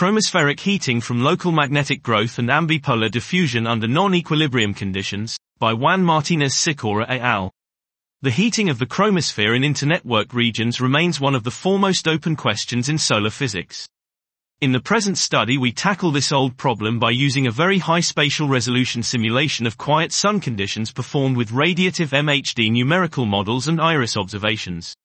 Chromospheric heating from local magnetic growth and ambipolar diffusion under non-equilibrium conditions, by Juan Martinez Sykora et al. The heating of the chromosphere in internetwork regions remains one of the foremost open questions in solar physics. In the present study we tackle this old problem by using a very high spatial resolution simulation of quiet sun conditions performed with radiative MHD numerical models and IRIS observations.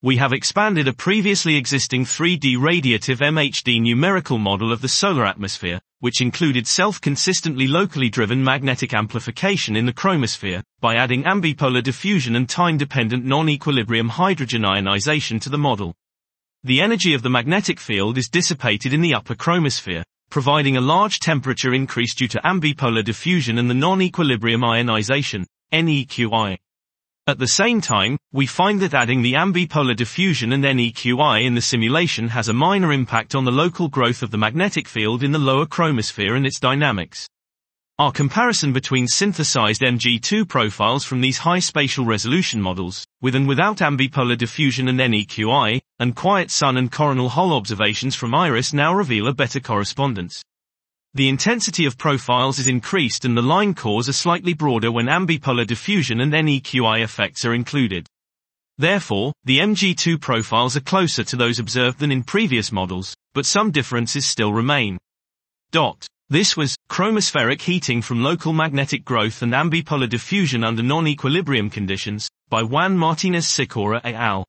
We have expanded a previously existing 3D radiative MHD numerical model of the solar atmosphere, which included self-consistently locally driven magnetic amplification in the chromosphere, by adding ambipolar diffusion and time-dependent non-equilibrium hydrogen ionization to the model. The energy of the magnetic field is dissipated in the upper chromosphere, providing a large temperature increase due to ambipolar diffusion and the non-equilibrium ionization, NEQI. At the same time, we find that adding the ambipolar diffusion and NEQI in the simulation has a minor impact on the local growth of the magnetic field in the lower chromosphere and its dynamics. Our comparison between synthesized Mg II profiles from these high spatial resolution models, with and without ambipolar diffusion and NEQI, and quiet sun and coronal hole observations from IRIS now reveal a better correspondence. The intensity of profiles is increased and the line cores are slightly broader when ambipolar diffusion and NEQI effects are included. Therefore, the Mg II profiles are closer to those observed than in previous models, but some differences still remain. Dot. This was chromospheric heating from local magnetic growth and ambipolar diffusion under non-equilibrium conditions by Juan Martinez Sykora et al.